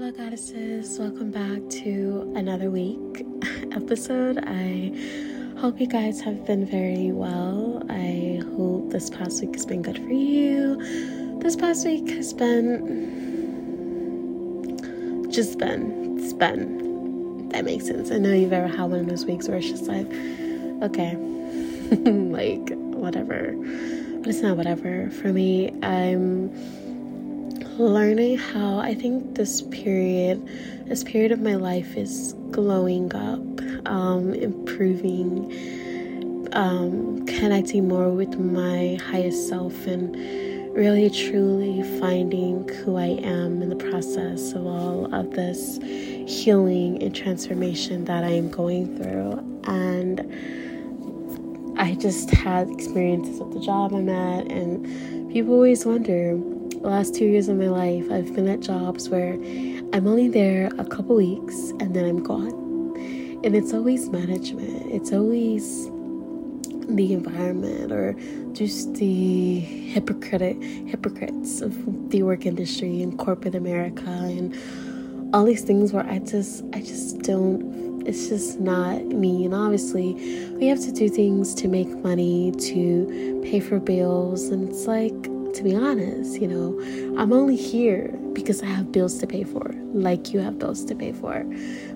Hello, goddesses. Welcome back to another week episode. I hope you guys have been very well. I hope this past week has been good for you. This past week has been just been. It's been. That makes sense. I know you've ever had one of those weeks where it's just like, okay, like whatever. But it's not whatever. For me, I'm learning how I think this period, this period of my life is glowing up, um, improving, um, connecting more with my highest self, and really truly finding who I am in the process of all of this healing and transformation that I am going through. And I just had experiences at the job I'm at, and people always wonder last two years of my life, I've been at jobs where I'm only there a couple weeks and then I'm gone. And it's always management, it's always the environment or just the hypocrite hypocrites of the work industry and corporate America and all these things where I just I just don't it's just not me. And obviously we have to do things to make money to pay for bills. And it's like to be honest, you know, I'm only here because I have bills to pay for, like you have bills to pay for.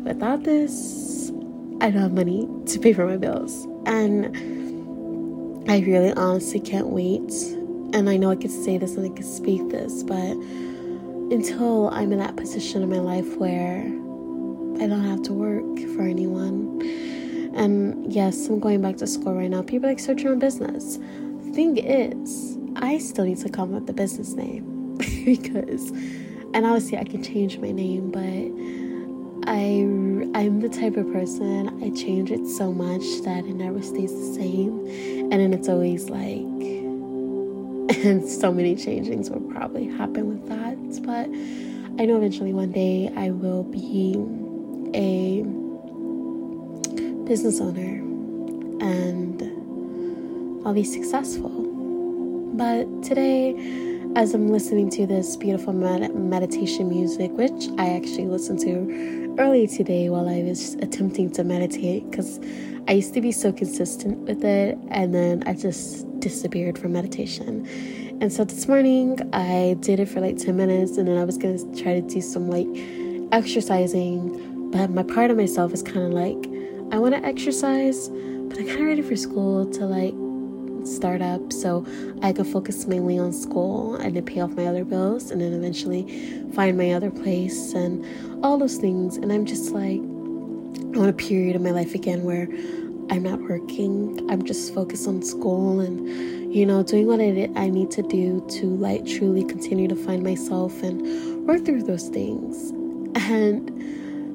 Without this, I don't have money to pay for my bills. And I really honestly can't wait. And I know I could say this and I could speak this, but until I'm in that position in my life where I don't have to work for anyone. And yes, I'm going back to school right now. People like start your own business. Thing is, I still need to come up with the business name because, and obviously I can change my name, but I I'm the type of person I change it so much that it never stays the same, and then it's always like, and so many changings will probably happen with that. But I know eventually one day I will be a business owner and I'll be successful. But today, as I'm listening to this beautiful med- meditation music, which I actually listened to early today while I was attempting to meditate, because I used to be so consistent with it, and then I just disappeared from meditation. And so this morning, I did it for like 10 minutes, and then I was gonna try to do some like exercising. But my part of myself is kind of like, I want to exercise, but I'm kind of ready for school to like start up so I could focus mainly on school and to pay off my other bills and then eventually find my other place and all those things. And I'm just like, want a period of my life again where I'm not working. I'm just focused on school and, you know, doing what I, I need to do to like truly continue to find myself and work through those things. And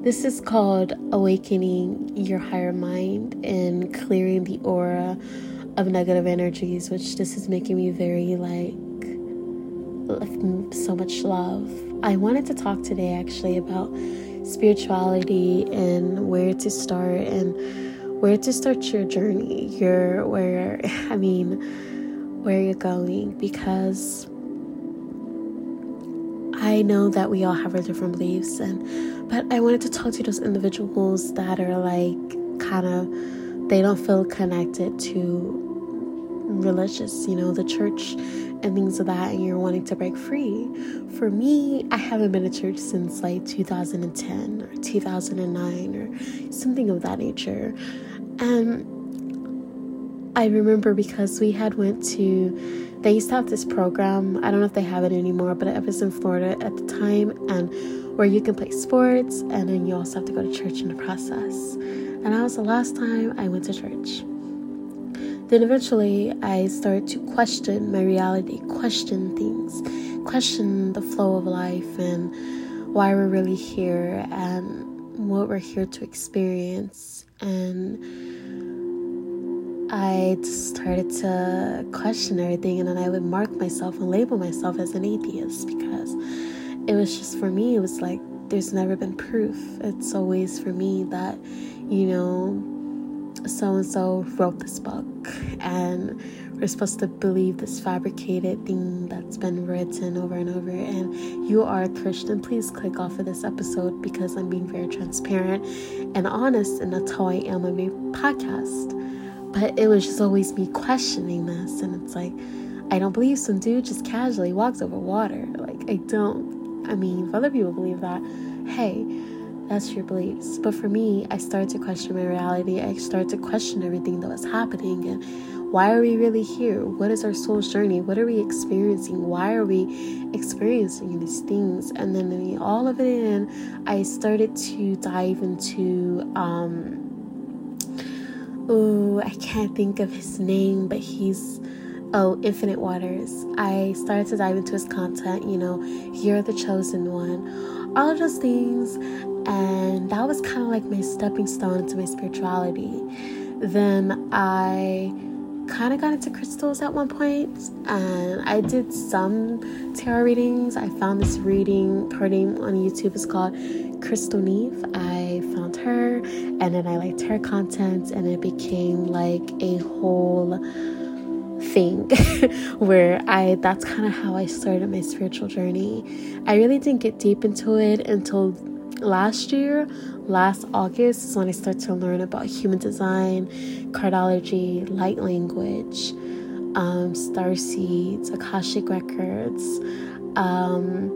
this is called awakening your higher mind and clearing the aura of negative energies, which this is making me very like so much love. I wanted to talk today actually about spirituality and where to start and where to start your journey. Your where I mean where you're going because I know that we all have our different beliefs and but I wanted to talk to those individuals that are like kind of they don't feel connected to religious, you know, the church and things of that, and you're wanting to break free. For me, I haven't been to church since like 2010 or 2009 or something of that nature. And I remember because we had went to they used to have this program. I don't know if they have it anymore, but I was in Florida at the time and where you can play sports and then you also have to go to church in the process. And that was the last time I went to church. Then eventually I started to question my reality, question things, question the flow of life and why we're really here and what we're here to experience. And I started to question everything, and then I would mark myself and label myself as an atheist because it was just for me, it was like there's never been proof. It's always for me that, you know, so and so wrote this book and we're supposed to believe this fabricated thing that's been written over and over. And you are a Christian, please click off of this episode because I'm being very transparent and honest, and that's how I am on my podcast. But it was just always me questioning this, and it's like, I don't believe some dude just casually walks over water. Like, I don't. I mean, if other people believe that, hey, that's your beliefs. But for me, I started to question my reality. I started to question everything that was happening and why are we really here? What is our soul's journey? What are we experiencing? Why are we experiencing these things? And then all of it in, I started to dive into um oh, I can't think of his name, but he's oh, Infinite Waters. I started to dive into his content, you know, you're the chosen one, all of those things. And that was kind of like my stepping stone into my spirituality. Then I kind of got into crystals at one point, and I did some tarot readings. I found this reading, her name on YouTube is called Crystal Neve. I found her, and then I liked her content, and it became like a whole thing where I that's kind of how I started my spiritual journey. I really didn't get deep into it until last year, last August, is when I started to learn about human design, cardology, light language, um, star seeds, Akashic records, um,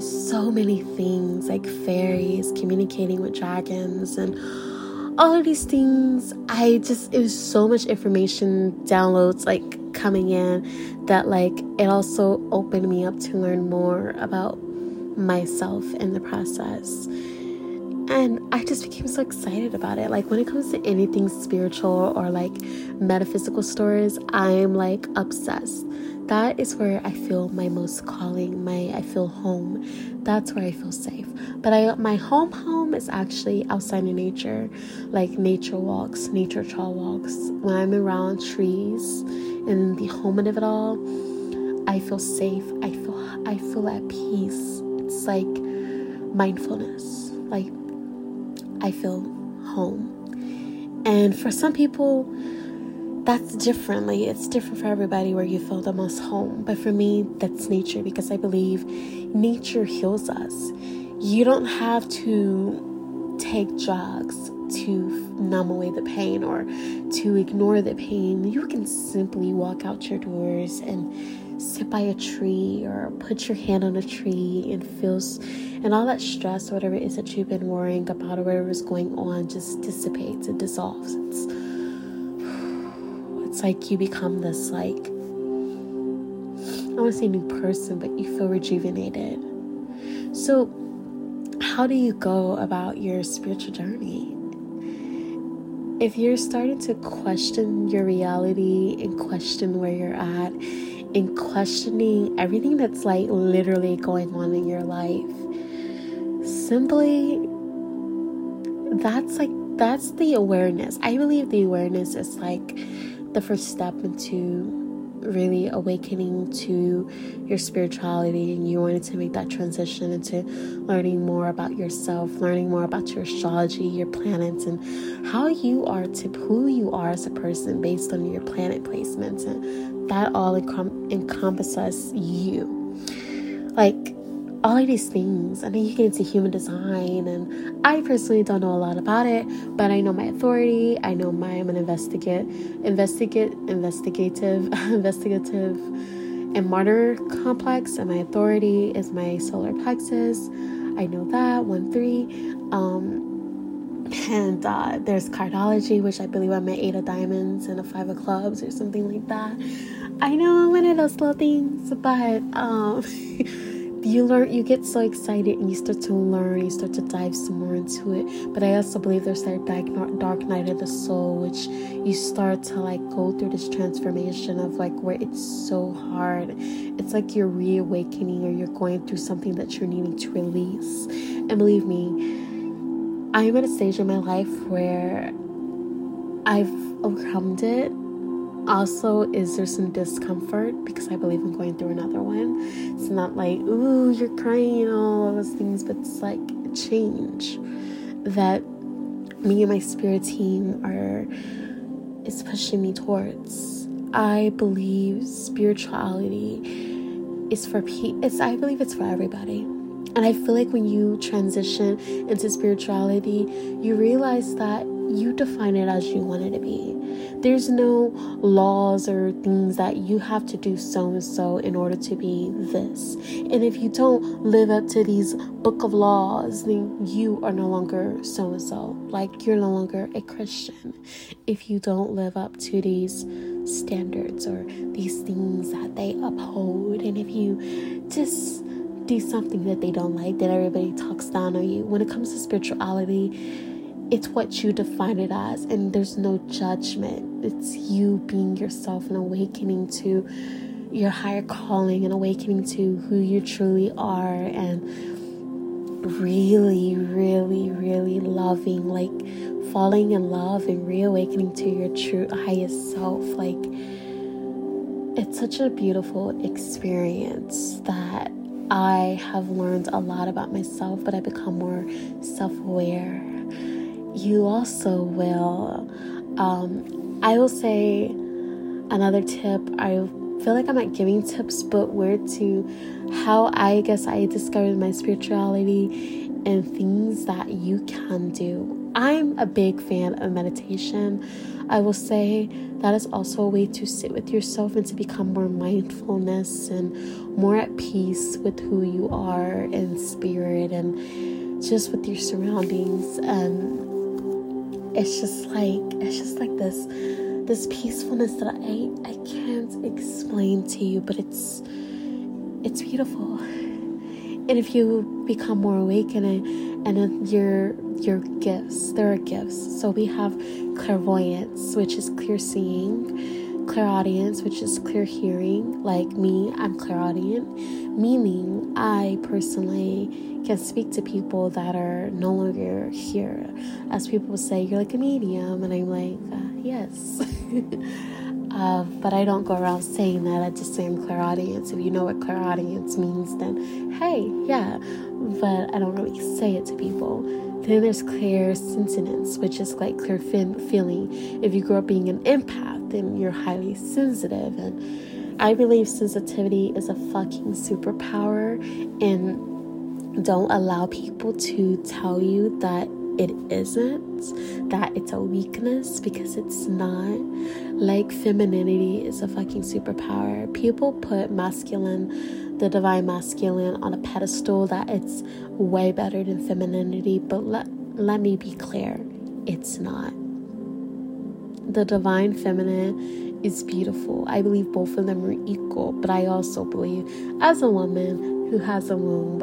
so many things like fairies, communicating with dragons, and all of these things. I just, it was so much information, downloads like coming in that like it also opened me up to learn more about myself in the process. And I just became so excited about it. Like when it comes to anything spiritual or like metaphysical stories, I'm like obsessed. That is where I feel my most calling, my I feel home. That's where I feel safe. But I my home home is actually outside in nature, like nature walks, nature trail walks. When I'm around trees and the home of it all, I feel safe. I feel I feel at peace it's like mindfulness. Like I feel home. And for some people, that's differently. It's different for everybody where you feel the most home. But for me, that's nature because I believe nature heals us. You don't have to take drugs to numb away the pain or to ignore the pain. You can simply walk out your doors and sit by a tree or put your hand on a tree and feels and all that stress whatever it is that you've been worrying about or whatever is going on just dissipates it dissolves. It's it's like you become this like I want to say new person but you feel rejuvenated. So how do you go about your spiritual journey? If you're starting to question your reality and question where you're at and questioning everything that's like literally going on in your life. Simply, that's like, that's the awareness. I believe the awareness is like the first step into really awakening to your spirituality and you wanted to make that transition into learning more about yourself, learning more about your astrology, your planets, and how you are to who you are as a person based on your planet placements. And that all encom- encompasses you. Like, all of these things. I then you get into human design, and I personally don't know a lot about it, but I know my authority. I know my I'm an investigate, investigate, investigative, investigative, and martyr complex, and my authority is my solar plexus. I know that one three. Um, and uh, there's cardology, which I believe I'm an eight of diamonds and a five of clubs or something like that. I know I'm one of those little things, but um, you learn you get so excited and you start to learn you start to dive some more into it. But i also believe there's that dark night of the soul which you start to like go through this transformation of like where it's so hard. It's like you're reawakening or you're going through something that you're needing to release. And believe me i'm at a stage in my life where i've overcome it also, is there some discomfort because I believe I'm going through another one? It's not like, ooh, you're crying and all those things, but it's like change that me and my spirit team are is pushing me towards. I believe spirituality is for people. It's I believe it's for everybody. And I feel like when you transition into spirituality, you realize that you define it as you want it to be. There's no laws or things that you have to do so and so in order to be this. And if you don't live up to these book of laws, then you are no longer so and so. Like you're no longer a Christian if you don't live up to these standards or these things that they uphold. And if you just do something that they don't like, that everybody talks down on you. When it comes to spirituality, it's what you define it as, and there's no judgment. It's you being yourself and awakening to your higher calling and awakening to who you truly are, and really, really, really loving, like falling in love and reawakening to your true highest self. Like, it's such a beautiful experience that I have learned a lot about myself, but I become more self aware you also will. Um, I will say another tip. I feel like I'm not giving tips, but where to how I guess I discovered my spirituality and things that you can do. I'm a big fan of meditation. I will say that is also a way to sit with yourself and to become more mindfulness and more at peace with who you are in spirit and just with your surroundings. And it's just like it's just like this this peacefulness that I I can't explain to you, but it's it's beautiful. And if you become more awakened and, and your your gifts, there are gifts. So we have clairvoyance, which is clear seeing, clairaudience, which is clear hearing. Like me, I'm clairaudient, meaning I personally can speak to people that are no longer here. As people say, you're like a medium, and I'm like, uh, yes. uh, but I don't go around saying that. I just say I'm clairaudience. If you know what clairaudience means, then hey, yeah. But I don't really say it to people. Then there's clairsentience, which is like clear fin- feeling. If you grow up being an empath, then you're highly sensitive. And I believe sensitivity is a fucking superpower. And don't allow people to tell you that it isn't, that it's a weakness because it's not. Like femininity is a fucking superpower. People put masculine, the divine masculine, on a pedestal that it's way better than femininity, but let, let me be clear it's not. The divine feminine is beautiful. I believe both of them are equal, but I also believe, as a woman who has a womb,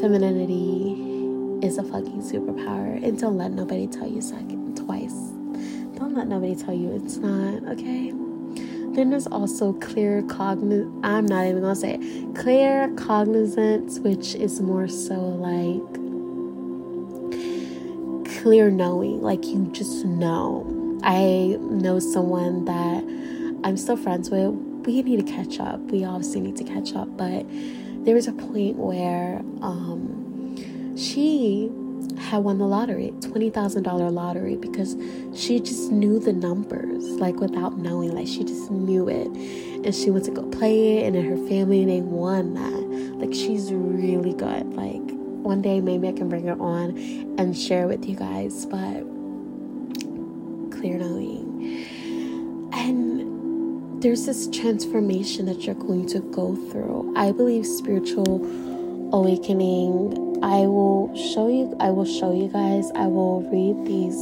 femininity is a fucking superpower. And don't let nobody tell you second, twice. Don't let nobody tell you it's not, okay? Then there's also claircognizance. I'm not even gonna say it. Claircognizance, which is more so like clear knowing, like you just know. I know someone that I'm still friends with. We need to catch up. We obviously need to catch up, but there was a point where um, she had won the lottery, $20,000 lottery, because she just knew the numbers, like without knowing, like she just knew it. And she went to go play it, and then her family, they won that. Like she's really good. Like one day, maybe I can bring her on and share with you guys, but clear knowing. And there's this transformation that you're going to go through. I believe spiritual awakening. I will show you I will show you guys. I will read these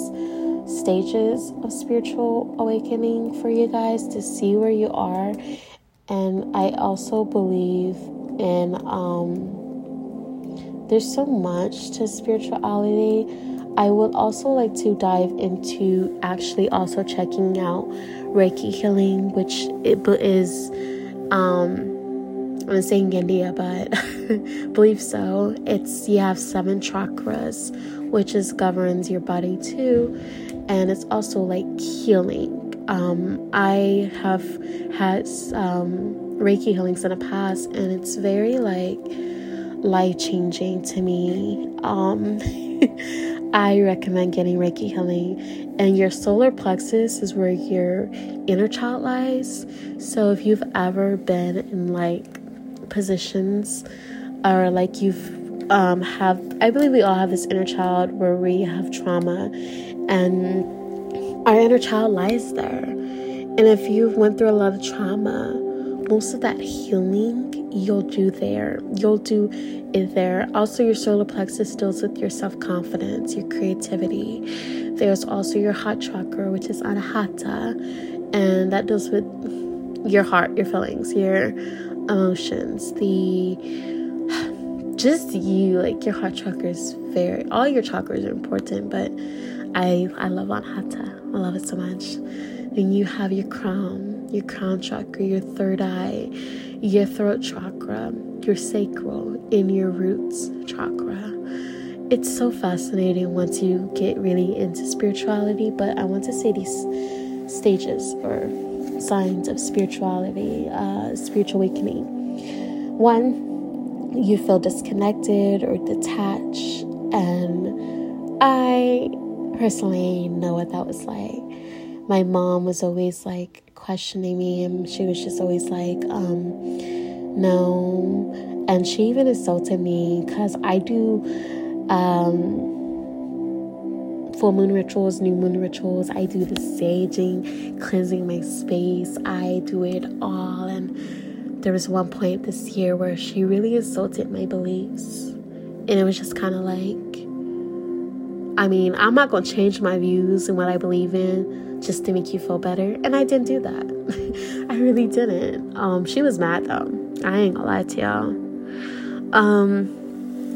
stages of spiritual awakening for you guys to see where you are. And I also believe in um there's so much to spirituality. I would also like to dive into actually also checking out Reiki healing, which it is, um, I'm saying India, but believe so. It's you have seven chakras, which is governs your body too, and it's also like healing. Um, I have had um, Reiki healings in the past, and it's very like life changing to me. Um, I recommend getting Reiki healing. And your solar plexus is where your inner child lies. So if you've ever been in like positions or like you've um, have, I believe we all have this inner child where we have trauma and our inner child lies there. And if you've went through a lot of trauma, most of that healing you'll do there. You'll do it there. Also, your solar plexus deals with your self confidence, your creativity. There's also your heart chakra, which is anahata, and that deals with your heart, your feelings, your emotions, the just you, like your heart chakras very all your chakras are important, but I I love anahata. I love it so much. Then you have your crown, your crown chakra, your third eye, your throat chakra, your sacral, in your roots chakra. It's so fascinating once you get really into spirituality, but I want to say these stages or signs of spirituality, uh, spiritual awakening. One, you feel disconnected or detached, and I personally know what that was like. My mom was always like questioning me, and she was just always like, um, no. And she even insulted me because I do um, full moon rituals, new moon rituals. I do the saging, cleansing my space. I do it all. And there was one point this year where she really insulted my beliefs. And it was just kind of like, I mean, I'm not going to change my views and what I believe in just to make you feel better. And I didn't do that. I really didn't. Um, she was mad though. I ain't gonna lie to y'all. Um,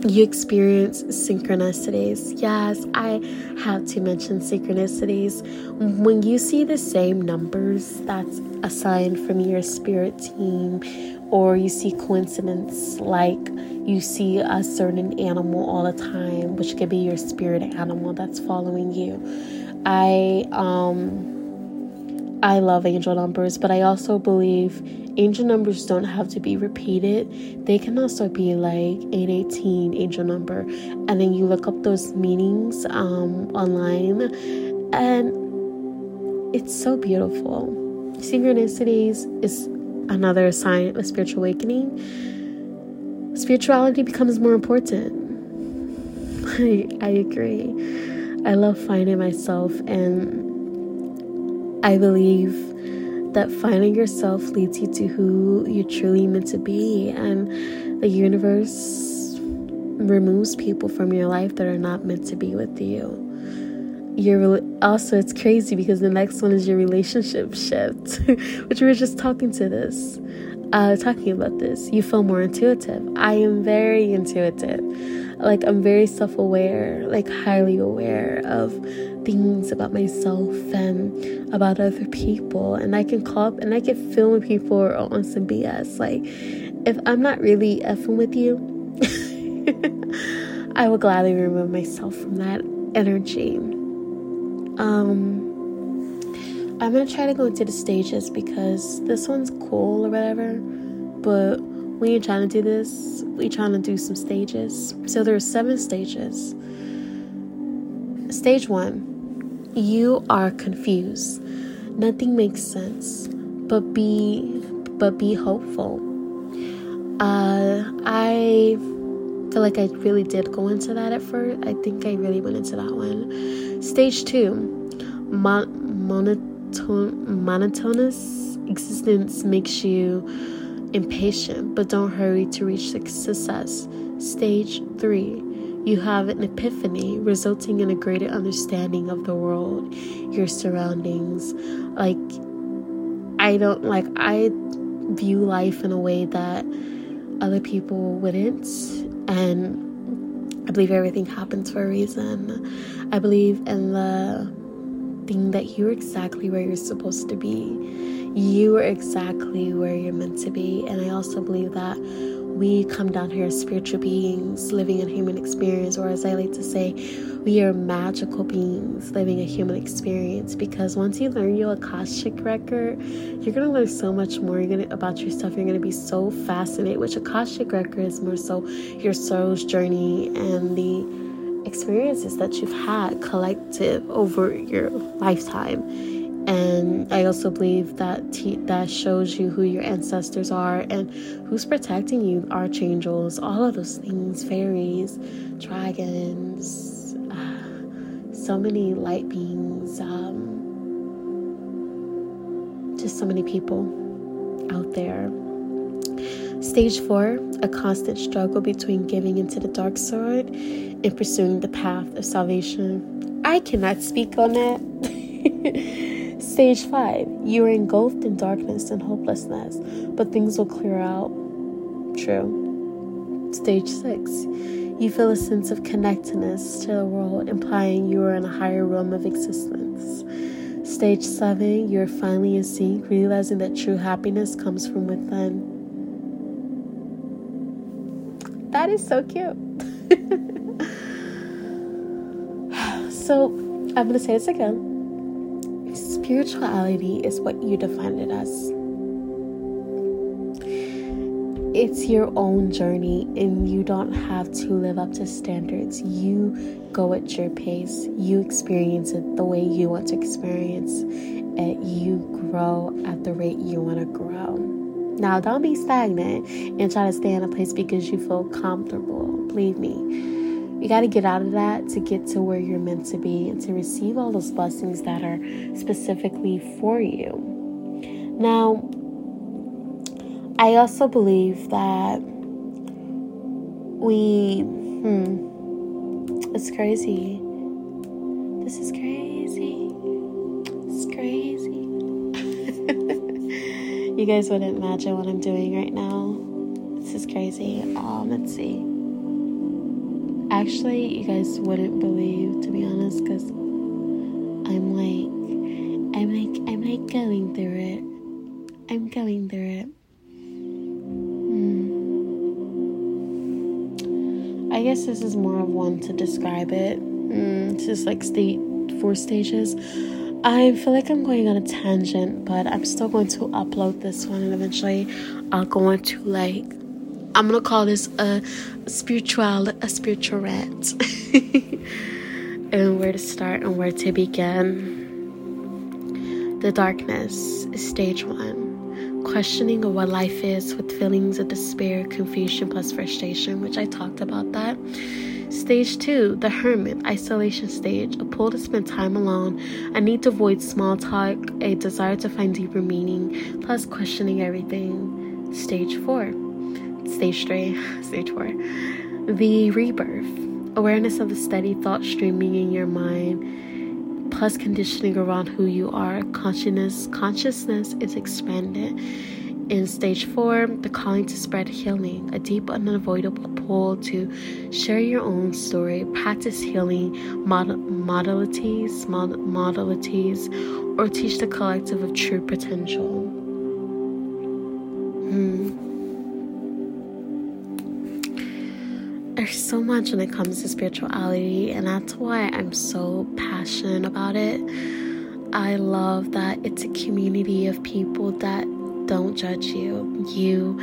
you experience synchronicities. Yes, I have to mention synchronicities. When you see the same numbers, that's a sign from your spirit team, or you see coincidence like you see a certain animal all the time, which could be your spirit animal that's following you. I um I love angel numbers, but I also believe angel numbers don't have to be repeated. They can also be like 818 angel number. And then you look up those meanings um, online, and it's so beautiful. Synchronicities is another sign of spiritual awakening. Spirituality becomes more important. I, I agree. I love finding myself and I believe that finding yourself leads you to who you're truly meant to be, and the universe removes people from your life that are not meant to be with you. Your also, it's crazy because the next one is your relationship shift, which we were just talking to this, uh, talking about this. You feel more intuitive. I am very intuitive. Like I'm very self-aware, like highly aware of things about myself and about other people. And I can call up and I can feel when people are on some BS. Like, if I'm not really effing with you, I will gladly remove myself from that energy. Um, I'm gonna try to go into the stages because this one's cool or whatever, but we ain't trying to do this. We're trying to do some stages. So there are seven stages. Stage one you are confused. Nothing makes sense. But be but be hopeful. Uh, I feel like I really did go into that at first. I think I really went into that one. Stage two, mon- monotonous existence makes you impatient, but don't hurry to reach success. Stage three, you have an epiphany, resulting in a greater understanding of the world, your surroundings. Like, I don't like, I view life in a way that other people wouldn't. And I believe everything happens for a reason. I believe in the thing that you're exactly where you're supposed to be. You are exactly where you're meant to be. And I also believe that we come down here as spiritual beings living a human experience, or as I like to say, we are magical beings living a human experience. Because once you learn your Akashic record, you're gonna learn so much more you're gonna, about yourself. You're gonna be so fascinated. Which Akashic record is more so your soul's journey and the experiences that you've had collective over your lifetime. And I also believe that te- that shows you who your ancestors are and who's protecting you, archangels, all of those things, fairies, dragons, uh, so many light beings, um, just so many people out there. Stage four, a constant struggle between giving into the dark side and pursuing the path of salvation. I cannot speak on that. Stage five, you are engulfed in darkness and hopelessness, but things will clear out. True. Stage six, you feel a sense of connectedness to the world, implying you are in a higher realm of existence. Stage seven, you're finally in sync, realizing that true happiness comes from within. That is so cute. so, I'm going to say this again. Spirituality is what you define it as. It's your own journey, and you don't have to live up to standards. You go at your pace, you experience it the way you want to experience it. You grow at the rate you want to grow. Now, don't be stagnant and try to stay in a place because you feel comfortable. Believe me, you got to get out of that to get to where you're meant to be and to receive all those blessings that are specifically for you. Now, I also believe that we, hmm, it's crazy. This is crazy. It's crazy. You guys wouldn't imagine what I'm doing right now. This is crazy. Um, let's see. Actually, you guys wouldn't believe, to be honest, because I'm like, I'm like, I'm like going through it. I'm going through it. Hmm. I guess this is more of one to describe it. Mm, it's just like state four stages. I feel like I'm going on a tangent, but I'm still going to upload this one and eventually I'll go into like I'm gonna call this a spiritual a spiritual rant. and where to start and where to begin. The darkness is stage one. Questioning of what life is with feelings of despair, confusion plus frustration, which I talked about that. Stage two, the hermit, isolation stage, a pull to spend time alone, a need to avoid small talk, a desire to find deeper meaning, plus questioning everything. Stage four, stage three, stage four, the rebirth, awareness of the steady thought streaming in your mind, plus conditioning around who you are. Consciousness, consciousness is expanded. In stage four, the calling to spread healing, a deep unavoidable pull to share your own story, practice healing mod- modalities, mod- modalities, or teach the collective of true potential. So much when it comes to spirituality, and that's why I'm so passionate about it. I love that it's a community of people that don't judge you. You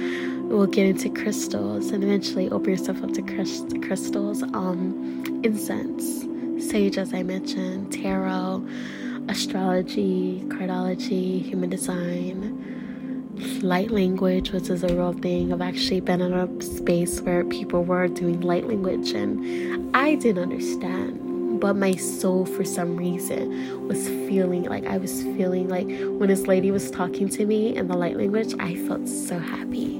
will get into crystals and eventually open yourself up to crystals, um, incense, sage, as I mentioned, tarot, astrology, cardology, human design, light language, which is a real thing. I've actually been in a space where people were doing light language and I didn't understand but my soul for some reason was feeling like I was feeling like when this lady was talking to me in the light language, I felt so happy.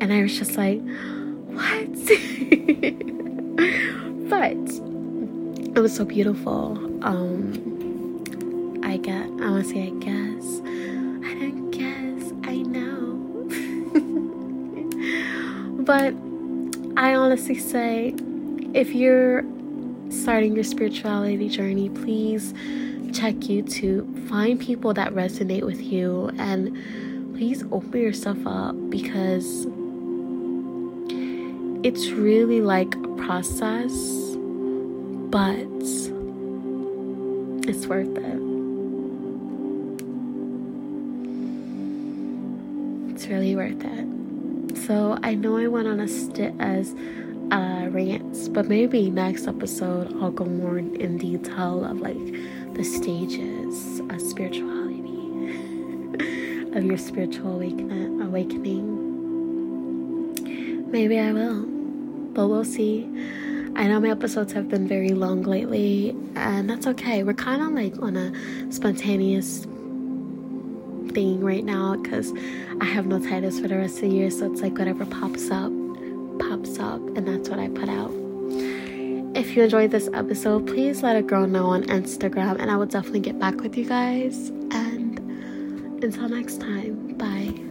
And I was just like, what? but it was so beautiful. Um I get I wanna say I guess. But I honestly say if you're starting your spirituality journey, please check YouTube. Find people that resonate with you and please open yourself up because it's really like a process, but it's worth it. It's really worth it. So I know I went on a st- as uh, rants. But maybe next episode I'll go more in detail of like the stages of spirituality, of your spiritual awakening. awakening. Maybe I will, but we'll see. I know my episodes have been very long lately, and that's okay. We're kind of like on a spontaneous thing right now because I have no titles for the rest of the year, so it's like whatever pops up, pops up, and that's what I put out. If you enjoyed this episode, please let a girl know on Instagram, and I will definitely get back with you guys. And until next time, bye.